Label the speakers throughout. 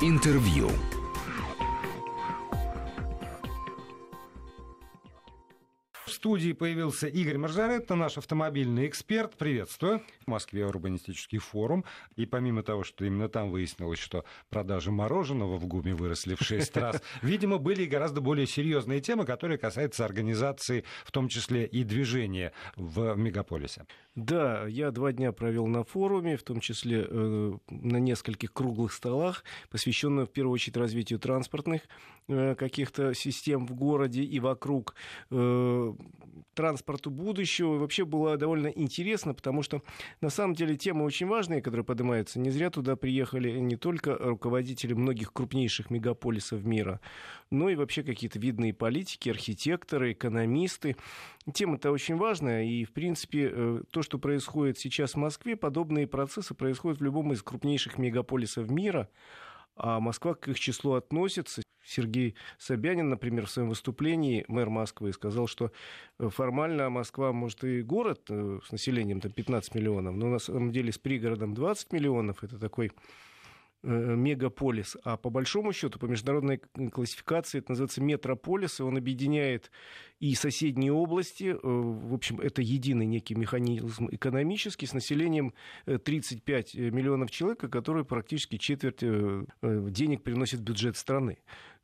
Speaker 1: Интервью.
Speaker 2: Студии появился Игорь Маржаретто, наш автомобильный эксперт. Приветствую. В Москве урбанистический форум. И помимо того, что именно там выяснилось, что продажи мороженого в ГУМе выросли в 6 раз, видимо, были и гораздо более серьезные темы, которые касаются организации, в том числе и движения в мегаполисе.
Speaker 3: Да, я два дня провел на форуме, в том числе э, на нескольких круглых столах, посвященных в первую очередь развитию транспортных э, каких-то систем в городе и вокруг. Э, транспорту будущего. И вообще было довольно интересно, потому что на самом деле тема очень важная, которая поднимается. Не зря туда приехали не только руководители многих крупнейших мегаполисов мира, но и вообще какие-то видные политики, архитекторы, экономисты. Тема-то очень важная, и, в принципе, э, то, что происходит сейчас в Москве, подобные процессы происходят в любом из крупнейших мегаполисов мира, а Москва к их числу относится. Сергей Собянин, например, в своем выступлении, мэр Москвы, сказал, что э, формально Москва, может, и город э, с населением там, 15 миллионов, но на самом деле с пригородом 20 миллионов. Это такой мегаполис, а по большому счету, по международной классификации, это называется метрополис, и он объединяет и соседние области, э, в общем, это единый некий механизм экономический с населением 35 э, миллионов человек, который практически четверть денег приносит в бюджет страны.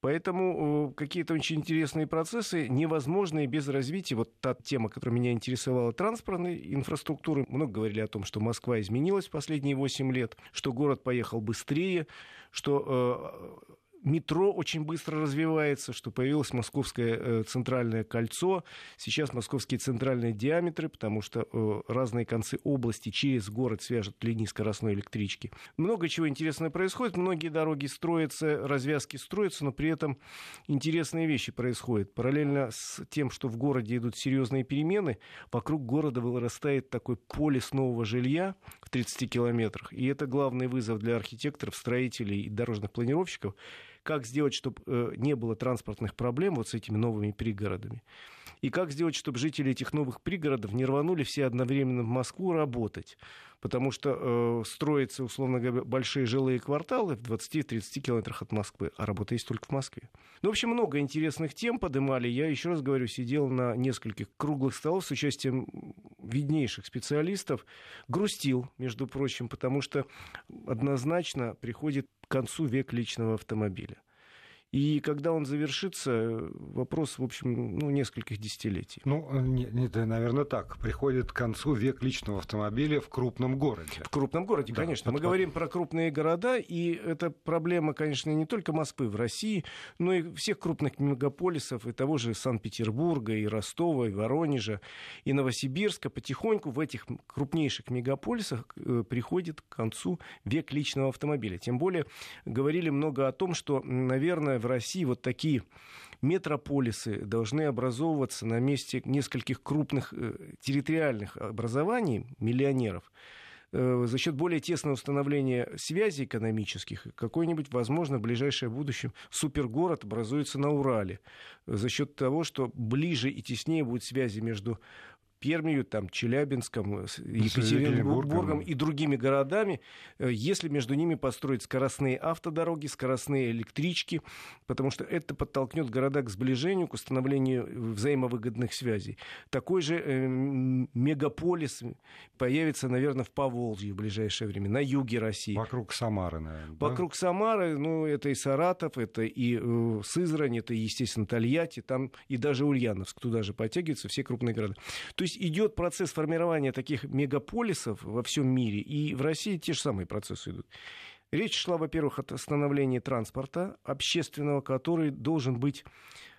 Speaker 3: Поэтому э, какие-то очень интересные процессы невозможны без развития. Вот та тема, которая меня интересовала, транспортной инфраструктуры. Много говорили о том, что Москва изменилась в последние 8 лет, что город поехал быстрее, что э, метро очень быстро развивается, что появилось московское э, центральное кольцо, сейчас московские центральные диаметры, потому что э, разные концы области через город свяжут линии скоростной электрички. Много чего интересного происходит, многие дороги строятся, развязки строятся, но при этом интересные вещи происходят. Параллельно с тем, что в городе идут серьезные перемены, вокруг города вырастает такой полис нового жилья в 30 километрах. И это главный вызов для архитекторов, строителей и дорожных планировщиков – как сделать, чтобы э, не было транспортных проблем вот с этими новыми пригородами. И как сделать, чтобы жители этих новых пригородов не рванули все одновременно в Москву работать. Потому что э, строятся, условно говоря, большие жилые кварталы в 20-30 километрах от Москвы, а работа есть только в Москве. Ну, в общем, много интересных тем подымали. Я, еще раз говорю, сидел на нескольких круглых столов с участием виднейших специалистов. Грустил, между прочим, потому что однозначно приходит концу век личного автомобиля. И когда он завершится, вопрос, в общем, ну, нескольких десятилетий.
Speaker 2: Ну, не, не, наверное, так. Приходит к концу век личного автомобиля в крупном городе.
Speaker 3: В крупном городе, да, конечно. Мы говорим про крупные города, и это проблема, конечно, не только Москвы, в России, но и всех крупных мегаполисов, и того же Санкт-Петербурга, и Ростова, и Воронежа, и Новосибирска. Потихоньку в этих крупнейших мегаполисах э, приходит к концу век личного автомобиля. Тем более говорили много о том, что, наверное, в России вот такие метрополисы должны образовываться на месте нескольких крупных э, территориальных образований миллионеров э, за счет более тесного установления связей экономических, какой-нибудь, возможно, в ближайшее будущее супергород образуется на Урале. За счет того, что ближе и теснее будут связи между Пермию, там, Челябинском, Екатеринбургом и другими городами, э, если между ними построить скоростные автодороги, скоростные электрички, потому что это подтолкнет города к сближению, к установлению взаимовыгодных связей. Такой же э, мегаполис появится, наверное, в Поволжье в ближайшее время, на юге России.
Speaker 2: Вокруг Самары, наверное.
Speaker 3: Вокруг да? Самары, ну, это и Саратов, это и э, Сызрань, это, естественно, Тольятти, там и даже Ульяновск, туда же подтягиваются все крупные города. То есть идет процесс формирования таких мегаполисов во всем мире, и в России те же самые процессы идут. Речь шла, во-первых, о становлении транспорта общественного, который должен быть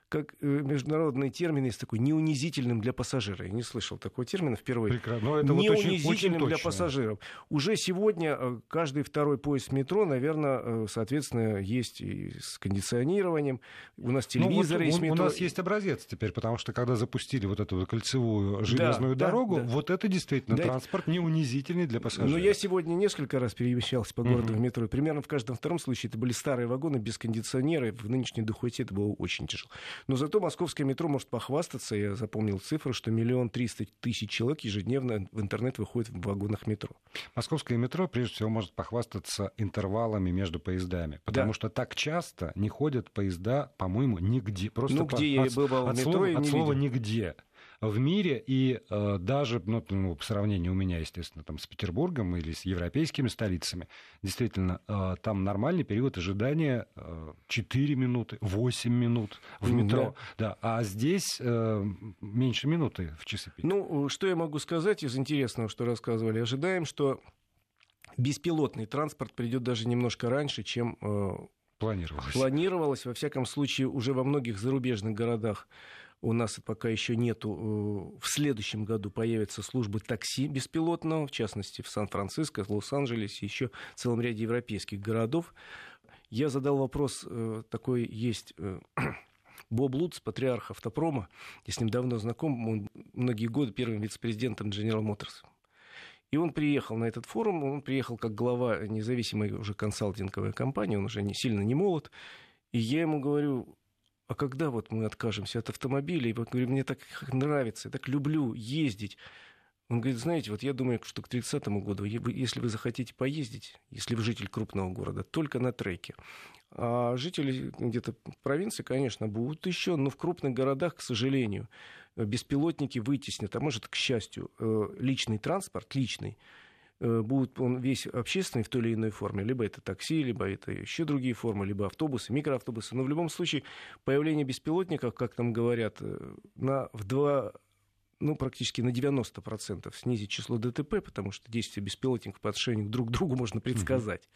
Speaker 3: как э, международный термин есть такой неунизительным для пассажира. Я не слышал такого термина впервые.
Speaker 2: Прекрасно. Но это неунизительным вот очень, очень
Speaker 3: для пассажиров. Уже сегодня э, каждый второй поезд метро, наверное, э, соответственно, есть и с кондиционированием. У нас телевизоры ну, вот есть
Speaker 2: метро. У нас есть образец теперь, потому что когда запустили вот эту кольцевую железную да, дорогу, да, да. вот это действительно да, транспорт неунизительный для пассажиров.
Speaker 3: Но я сегодня несколько раз перемещался по городу угу. в метро. Примерно в каждом втором случае это были старые вагоны без кондиционера. В нынешней духоте это было очень тяжело. Но зато московское метро может похвастаться, я запомнил цифру, что миллион триста тысяч человек ежедневно в интернет выходит в вагонах метро.
Speaker 2: Московское метро, прежде всего, может похвастаться интервалами между поездами, потому да. что так часто не ходят поезда, по-моему, нигде.
Speaker 3: Просто ну, по, где от, я бывал
Speaker 2: от, метро, слова, от слова «нигде» в мире, и э, даже ну, ну, по сравнению у меня, естественно, там, с Петербургом или с европейскими столицами, действительно, э, там нормальный период ожидания э, 4 минуты, 8 минут в метро. Да. Да. А здесь э, меньше минуты в часы пик.
Speaker 3: Ну, что я могу сказать из интересного, что рассказывали? Ожидаем, что беспилотный транспорт придет даже немножко раньше, чем э,
Speaker 2: планировалось.
Speaker 3: Планировалось, во всяком случае, уже во многих зарубежных городах у нас пока еще нету. Э, в следующем году появятся службы такси беспилотного, в частности, в Сан-Франциско, Лос-Анджелесе, еще в целом ряде европейских городов. Я задал вопрос, э, такой есть э, Боб Лутц, патриарх автопрома, я с ним давно знаком, он многие годы первым вице-президентом General Motors. И он приехал на этот форум, он приехал как глава независимой уже консалтинговой компании, он уже не сильно не молод. И я ему говорю, а когда вот мы откажемся от автомобилей, вот говорю, мне так нравится, я так люблю ездить. Он говорит, знаете, вот я думаю, что к 30 году, если вы захотите поездить, если вы житель крупного города, только на треке. А жители где-то провинции, конечно, будут еще, но в крупных городах, к сожалению, беспилотники вытеснят, а может, к счастью, э, личный транспорт, личный, будет он весь общественный в той или иной форме, либо это такси, либо это еще другие формы, либо автобусы, микроавтобусы. Но в любом случае появление беспилотников, как там говорят, э, на, в два ну, практически на 90% снизить число ДТП, потому что действия беспилотников по отношению друг к другу можно предсказать.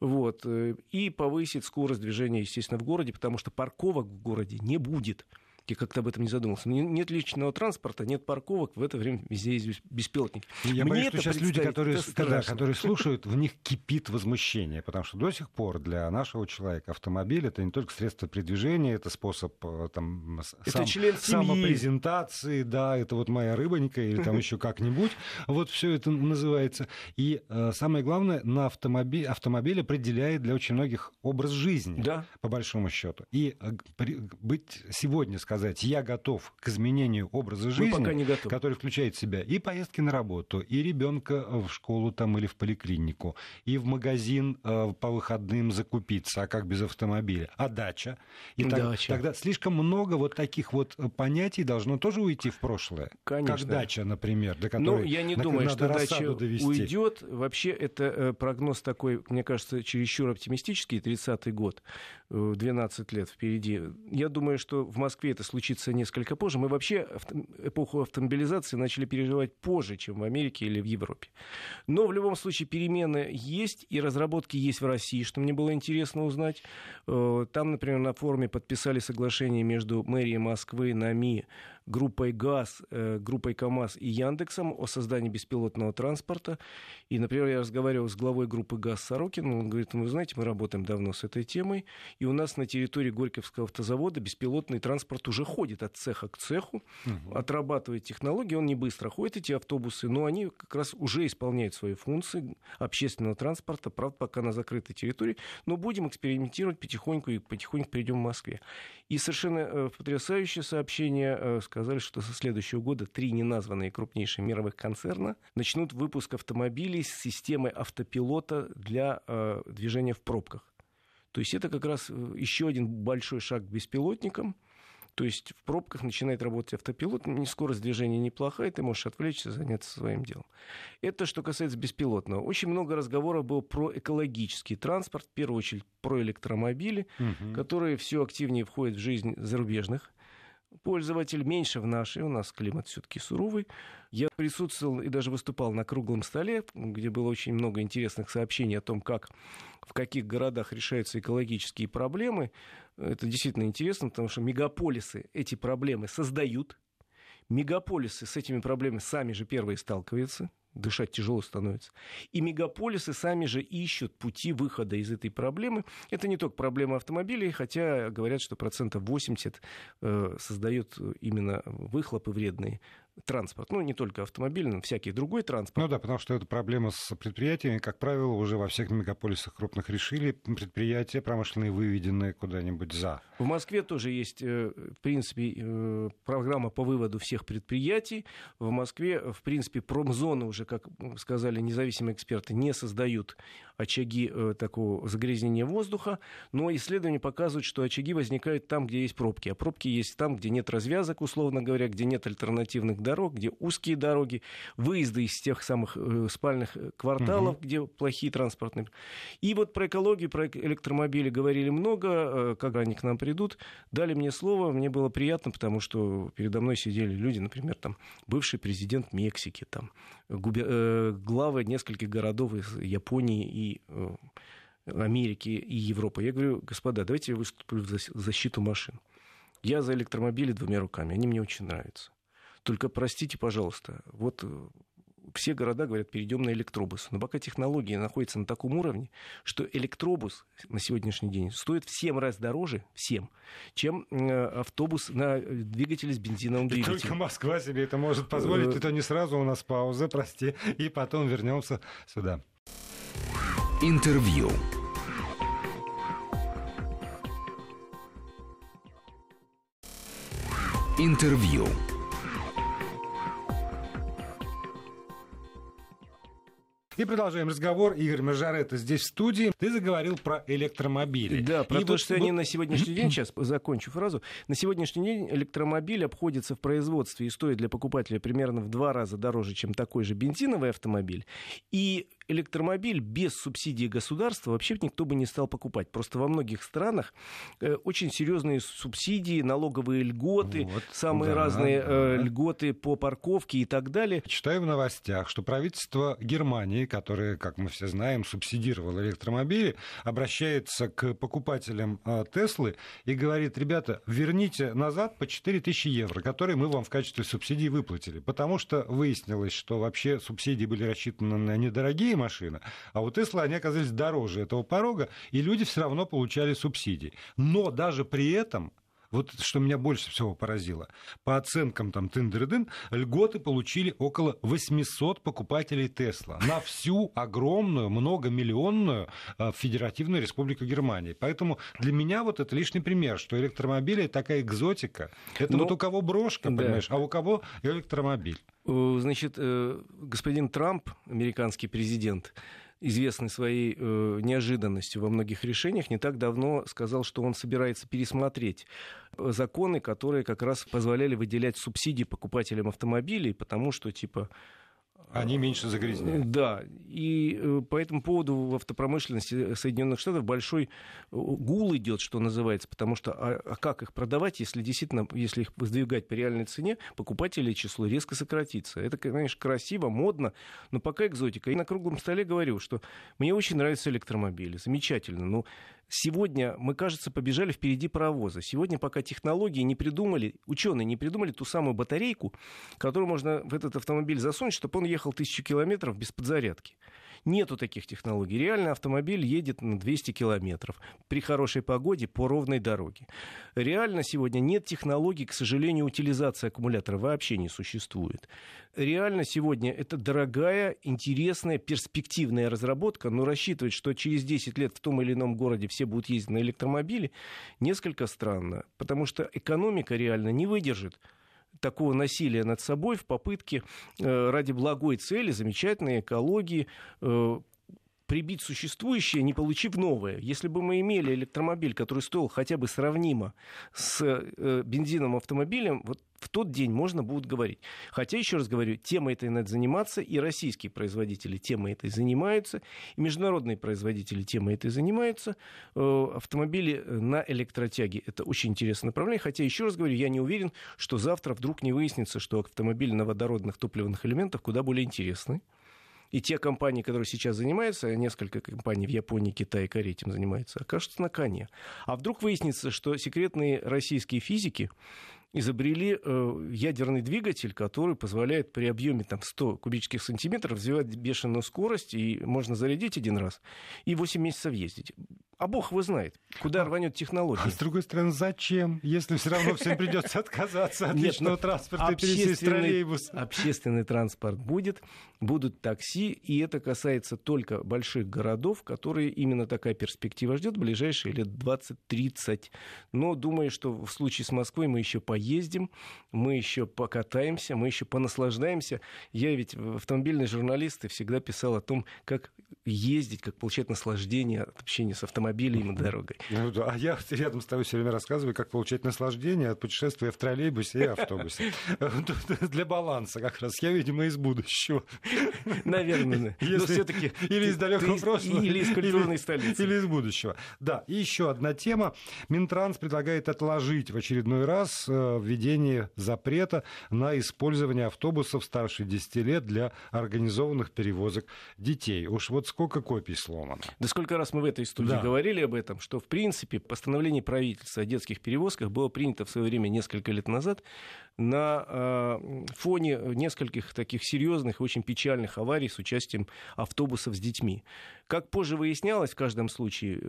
Speaker 3: Угу. Вот. Э, и повысить скорость движения, естественно, в городе, потому что парковок в городе не будет. Я как-то об этом не задумался. Нет личного транспорта, нет парковок, в это время везде есть беспилотники.
Speaker 2: Я Мне боюсь, что сейчас люди, которые, когда, которые слушают, в них кипит возмущение, потому что до сих пор для нашего человека автомобиль это не только средство передвижения, это способ э, там,
Speaker 3: это сам, член
Speaker 2: самопрезентации, да, это вот моя рыбонька или там еще как-нибудь. Вот все это называется. И э, самое главное, на автомобиль, автомобиль определяет для очень многих образ жизни, да. по большому счету. И э, быть сегодня, скажем, сказать, я готов к изменению образа жизни, который включает в себя и поездки на работу, и ребенка в школу там или в поликлинику, и в магазин э, по выходным закупиться, а как без автомобиля, а дача. И дача. Так, тогда слишком много вот таких вот понятий должно тоже уйти в прошлое.
Speaker 3: Конечно.
Speaker 2: Как дача, например,
Speaker 3: до которой Ну, я не думаю, что дача довести. уйдет. Вообще, это э, прогноз такой, мне кажется, чересчур оптимистический, 30-й год, 12 э, лет впереди. Я думаю, что в Москве это случится несколько позже. Мы вообще эпоху автомобилизации начали переживать позже, чем в Америке или в Европе. Но в любом случае перемены есть, и разработки есть в России, что мне было интересно узнать. Э, там, например, на форуме подписали соглашение между мэрией Москвы, НАМИ, группой ГАЗ, э, группой КАМАЗ и Яндексом о создании беспилотного транспорта. И, например, я разговаривал с главой группы ГАЗ Сорокин, он говорит, ну, вы знаете, мы работаем давно с этой темой, и у нас на территории Горьковского автозавода беспилотный транспорт уже ходит от цеха к цеху, угу. отрабатывает технологии, он не быстро ходит, эти автобусы, но они как раз уже исполняют свои функции общественного транспорта, правда, пока на закрытой территории, но будем экспериментировать потихоньку и потихоньку перейдем в Москве. И совершенно э, потрясающее сообщение, э, сказали, что со следующего года три неназванные крупнейшие мировых концерна начнут выпуск автомобилей с системой автопилота для э, движения в пробках. То есть это как раз еще один большой шаг к беспилотникам. То есть в пробках начинает работать автопилот, скорость движения неплохая, ты можешь отвлечься, заняться своим делом. Это что касается беспилотного. Очень много разговоров было про экологический транспорт, в первую очередь про электромобили, угу. которые все активнее входят в жизнь зарубежных пользователь, меньше в нашей. У нас климат все-таки суровый. Я присутствовал и даже выступал на круглом столе, где было очень много интересных сообщений о том, как в каких городах решаются экологические проблемы. Это действительно интересно, потому что мегаполисы эти проблемы создают. Мегаполисы с этими проблемами сами же первые сталкиваются дышать тяжело становится. И мегаполисы сами же ищут пути выхода из этой проблемы. Это не только проблема автомобилей, хотя говорят, что процентов 80 э, создает именно выхлопы вредные транспорт. Ну, не только автомобильный, но всякий другой транспорт.
Speaker 2: Ну да, потому что это проблема с предприятиями. Как правило, уже во всех мегаполисах крупных решили предприятия промышленные выведенные куда-нибудь за.
Speaker 3: В Москве тоже есть, э, в принципе, э, программа по выводу всех предприятий. В Москве, в принципе, промзоны уже, как сказали независимые эксперты, не создают очаги э, такого загрязнения воздуха, но исследования показывают, что очаги возникают там, где есть пробки, а пробки есть там, где нет развязок, условно говоря, где нет альтернативных дорог, где узкие дороги, выезды из тех самых э, спальных э, кварталов, угу. где плохие транспортные. И вот про экологию, про электромобили говорили много, когда они к нам придут, дали мне слово, мне было приятно, потому что передо мной сидели люди, например, там бывший президент Мексики, там губер... главы нескольких городов из Японии и э, Америки и Европы. Я говорю, господа, давайте я выступлю в защиту машин. Я за электромобили двумя руками, они мне очень нравятся. Только простите, пожалуйста, вот э, все города говорят, перейдем на электробус. Но пока технологии находятся на таком уровне, что электробус на сегодняшний день стоит в 7 раз дороже, всем, чем э, автобус на двигателе с бензиновым двигателем.
Speaker 2: Только Москва себе это может позволить, это не сразу у нас пауза, прости, и потом вернемся сюда.
Speaker 1: Интервью. Интервью.
Speaker 2: И продолжаем разговор. Игорь Мажарета здесь в студии. Ты заговорил про электромобили.
Speaker 3: Да, про и то, вот, что вот... они на сегодняшний день, сейчас закончу фразу, на сегодняшний день электромобиль обходится в производстве и стоит для покупателя примерно в два раза дороже, чем такой же бензиновый автомобиль. И электромобиль без субсидии государства вообще никто бы не стал покупать. Просто во многих странах э, очень серьезные субсидии, налоговые льготы, вот, самые да, разные да. Э, льготы по парковке и так далее.
Speaker 2: Читаю в новостях, что правительство Германии, которое, как мы все знаем, субсидировало электромобили, обращается к покупателям э, Теслы и говорит, ребята, верните назад по 4000 евро, которые мы вам в качестве субсидий выплатили. Потому что выяснилось, что вообще субсидии были рассчитаны на недорогие машина. А у Тесла они оказались дороже этого порога, и люди все равно получали субсидии. Но даже при этом вот что меня больше всего поразило. По оценкам там тын льготы получили около 800 покупателей Тесла на всю огромную, многомиллионную э, федеративную республику Германии. Поэтому для меня вот это лишний пример, что электромобили такая экзотика. Это ну, вот у кого брошка, да. понимаешь, а у кого электромобиль.
Speaker 3: Э, значит, э, господин Трамп, американский президент, известный своей э, неожиданностью во многих решениях, не так давно сказал, что он собирается пересмотреть законы, которые как раз позволяли выделять субсидии покупателям автомобилей, потому что, типа,
Speaker 2: они меньше загрязняют.
Speaker 3: Да. И э, по этому поводу в автопромышленности Соединенных Штатов большой э, гул идет, что называется, потому что а, а как их продавать, если действительно, если их воздвигать по реальной цене, покупателей число резко сократится. Это, конечно, красиво, модно, но пока экзотика. И на круглом столе говорю, что мне очень нравятся электромобили. Замечательно. Но Сегодня мы, кажется, побежали впереди паровоза. Сегодня пока технологии не придумали, ученые не придумали ту самую батарейку, которую можно в этот автомобиль засунуть, чтобы он ехал тысячу километров без подзарядки. Нету таких технологий. Реально автомобиль едет на 200 километров при хорошей погоде по ровной дороге. Реально сегодня нет технологий, к сожалению, утилизации аккумулятора вообще не существует. Реально сегодня это дорогая, интересная, перспективная разработка, но рассчитывать, что через 10 лет в том или ином городе все будут ездить на электромобиле, несколько странно, потому что экономика реально не выдержит такого насилия над собой в попытке э, ради благой цели, замечательной экологии, э, прибить существующее, не получив новое. Если бы мы имели электромобиль, который стоил хотя бы сравнимо с э, бензиновым автомобилем, вот в тот день можно будет говорить. Хотя, еще раз говорю, темой этой надо заниматься, и российские производители темой этой занимаются, и международные производители темой этой занимаются. Э, автомобили на электротяге – это очень интересное направление, хотя, еще раз говорю, я не уверен, что завтра вдруг не выяснится, что автомобили на водородных топливных элементах куда более интересны. И те компании, которые сейчас занимаются, несколько компаний в Японии, Китае, Корее этим занимаются, окажутся на коне. А вдруг выяснится, что секретные российские физики изобрели э, ядерный двигатель, который позволяет при объеме там, 100 кубических сантиметров развивать бешеную скорость, и можно зарядить один раз и 8 месяцев ездить. А бог его знает, куда рванет технология.
Speaker 2: А с другой стороны, зачем, если все равно всем придется отказаться от личного
Speaker 3: ну,
Speaker 2: транспорта и в троллейбус?
Speaker 3: Общественный транспорт будет, будут такси, и это касается только больших городов, которые именно такая перспектива ждет в ближайшие лет 20-30. Но думаю, что в случае с Москвой мы еще поездим, мы еще покатаемся, мы еще понаслаждаемся. Я ведь автомобильный журналист и всегда писал о том, как ездить, как получать наслаждение от общения с автомобилем и дорогой.
Speaker 2: Ну, да. А я рядом с тобой все время рассказываю, как получать наслаждение от путешествия в троллейбусе и автобусе. Для баланса как раз. Я, видимо, из будущего.
Speaker 3: Наверное.
Speaker 2: Если все-таки или из далекого прошлого,
Speaker 3: или из культурной столицы.
Speaker 2: Или из будущего. Да, и еще одна тема. Минтранс предлагает отложить в очередной раз э, введение запрета на использование автобусов старше 10 лет для организованных перевозок детей. Уж вот сколько копий сломано.
Speaker 3: Да сколько раз мы в этой студии да. говорили об этом, что, в принципе, постановление правительства о детских перевозках было принято в свое время несколько лет назад на э, фоне нескольких таких серьезных, очень печальных аварий с участием автобусов с детьми. Как позже выяснялось, в каждом случае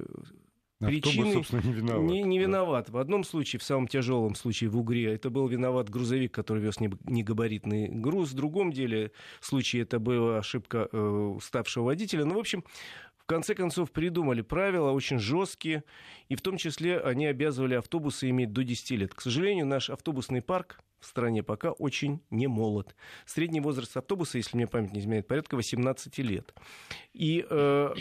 Speaker 2: Причины собственно, не виноват.
Speaker 3: Не, не виноват. В одном случае, в самом тяжелом случае в Угре, это был виноват грузовик, который вез негабаритный груз. В другом деле случае это была ошибка э, ставшего водителя. Ну, в общем, конце концов придумали правила очень жесткие, и в том числе они обязывали автобусы иметь до 10 лет. К сожалению, наш автобусный парк в стране пока очень не молод. Средний возраст автобуса, если мне память не изменяет, порядка 18 лет. И, э,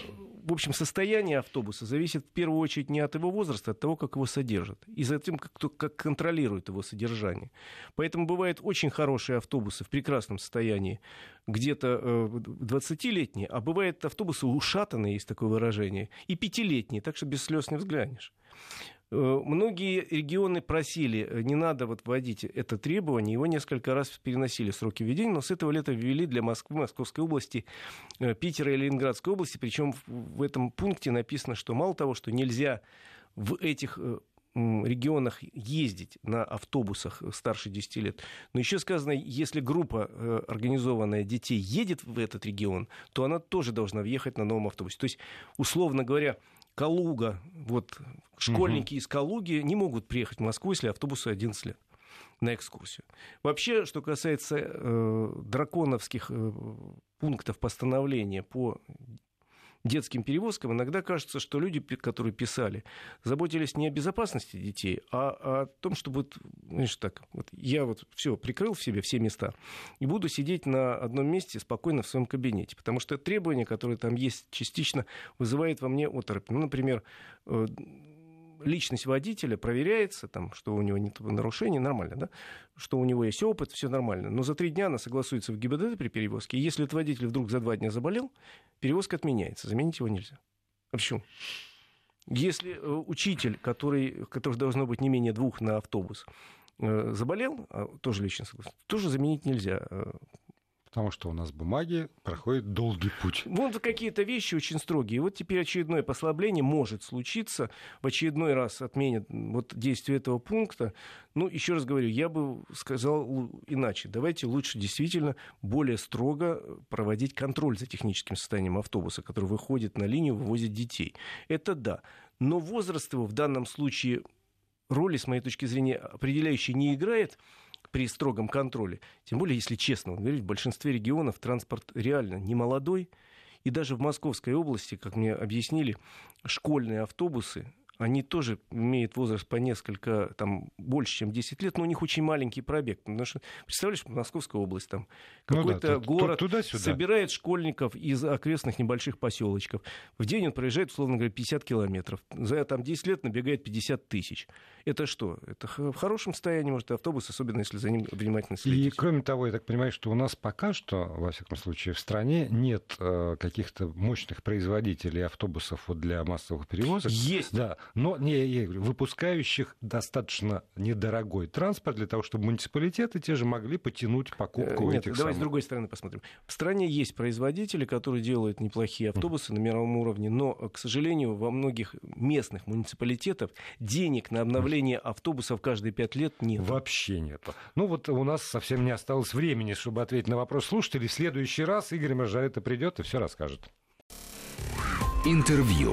Speaker 3: в общем, состояние автобуса зависит в первую очередь не от его возраста, а от того, как его содержат, и за тем, как, как контролирует его содержание. Поэтому бывают очень хорошие автобусы в прекрасном состоянии, где-то э, 20-летние, а бывают автобусы ушатанные, есть такое выражение, и пятилетние, так что без слез не взглянешь. Э, многие регионы просили, э, не надо вот вводить это требование, его несколько раз переносили сроки введения, но с этого лета ввели для Москвы, Московской области, э, Питера и Ленинградской области, причем в этом пункте написано, что мало того, что нельзя в этих регионах ездить на автобусах старше 10 лет. Но еще сказано, если группа организованная детей едет в этот регион, то она тоже должна въехать на новом автобусе. То есть, условно говоря, Калуга, вот школьники угу. из Калуги не могут приехать в Москву, если автобусу 11 лет на экскурсию. Вообще, что касается э, драконовских э, пунктов постановления по детским перевозкам, иногда кажется, что люди, которые писали, заботились не о безопасности детей, а о том, чтобы, вот, знаешь, так, вот я вот все прикрыл в себе, все места, и буду сидеть на одном месте спокойно в своем кабинете. Потому что требования, которые там есть, частично вызывает во мне оторопь. Ну, например, э, личность водителя проверяется, там, что у него нет нарушений, нормально, да? что у него есть опыт, все нормально. Но за три дня она согласуется в ГИБДД при перевозке. И если этот водитель вдруг за два дня заболел, перевозка отменяется, заменить его нельзя. А почему? Если э, учитель, который, который должно быть не менее двух на автобус, э, заболел, а тоже лично согласен, тоже заменить нельзя.
Speaker 2: Потому что у нас бумаги проходят долгий путь.
Speaker 3: Вот какие-то вещи очень строгие. Вот теперь очередное послабление может случиться. В очередной раз отменят вот действие этого пункта. Ну, еще раз говорю, я бы сказал иначе. Давайте лучше действительно более строго проводить контроль за техническим состоянием автобуса, который выходит на линию, вывозит детей. Это да. Но возраст его в данном случае роли, с моей точки зрения, определяющей не играет при строгом контроле. Тем более, если честно говорить, в большинстве регионов транспорт реально не молодой. И даже в Московской области, как мне объяснили, школьные автобусы они тоже имеют возраст по несколько, там, больше, чем 10 лет, но у них очень маленький пробег. Потому что, представляешь, Московская область, там, какой-то ну да, город туда-сюда. собирает школьников из окрестных небольших поселочков. В день он проезжает, условно говоря, 50 километров. За там, 10 лет набегает 50 тысяч. Это что? Это в хорошем состоянии, может, автобус, особенно если за ним внимательно следить.
Speaker 2: И, кроме того, я так понимаю, что у нас пока что, во всяком случае, в стране нет э, каких-то мощных производителей автобусов вот для массовых перевозок.
Speaker 3: Есть.
Speaker 2: Да, но не, я говорю, выпускающих достаточно недорогой транспорт для того, чтобы муниципалитеты те же могли потянуть покупку
Speaker 3: э, Нет,
Speaker 2: этих
Speaker 3: давай
Speaker 2: самых...
Speaker 3: с другой стороны посмотрим. В стране есть производители, которые делают неплохие автобусы на мировом уровне, но, к сожалению, во многих местных муниципалитетах денег на обновление автобусов каждые пять лет нет.
Speaker 2: Вообще нет. Ну вот у нас совсем не осталось времени, чтобы ответить на вопрос слушателей. В следующий раз Игорь Маржарета придет и все расскажет.
Speaker 1: Интервью.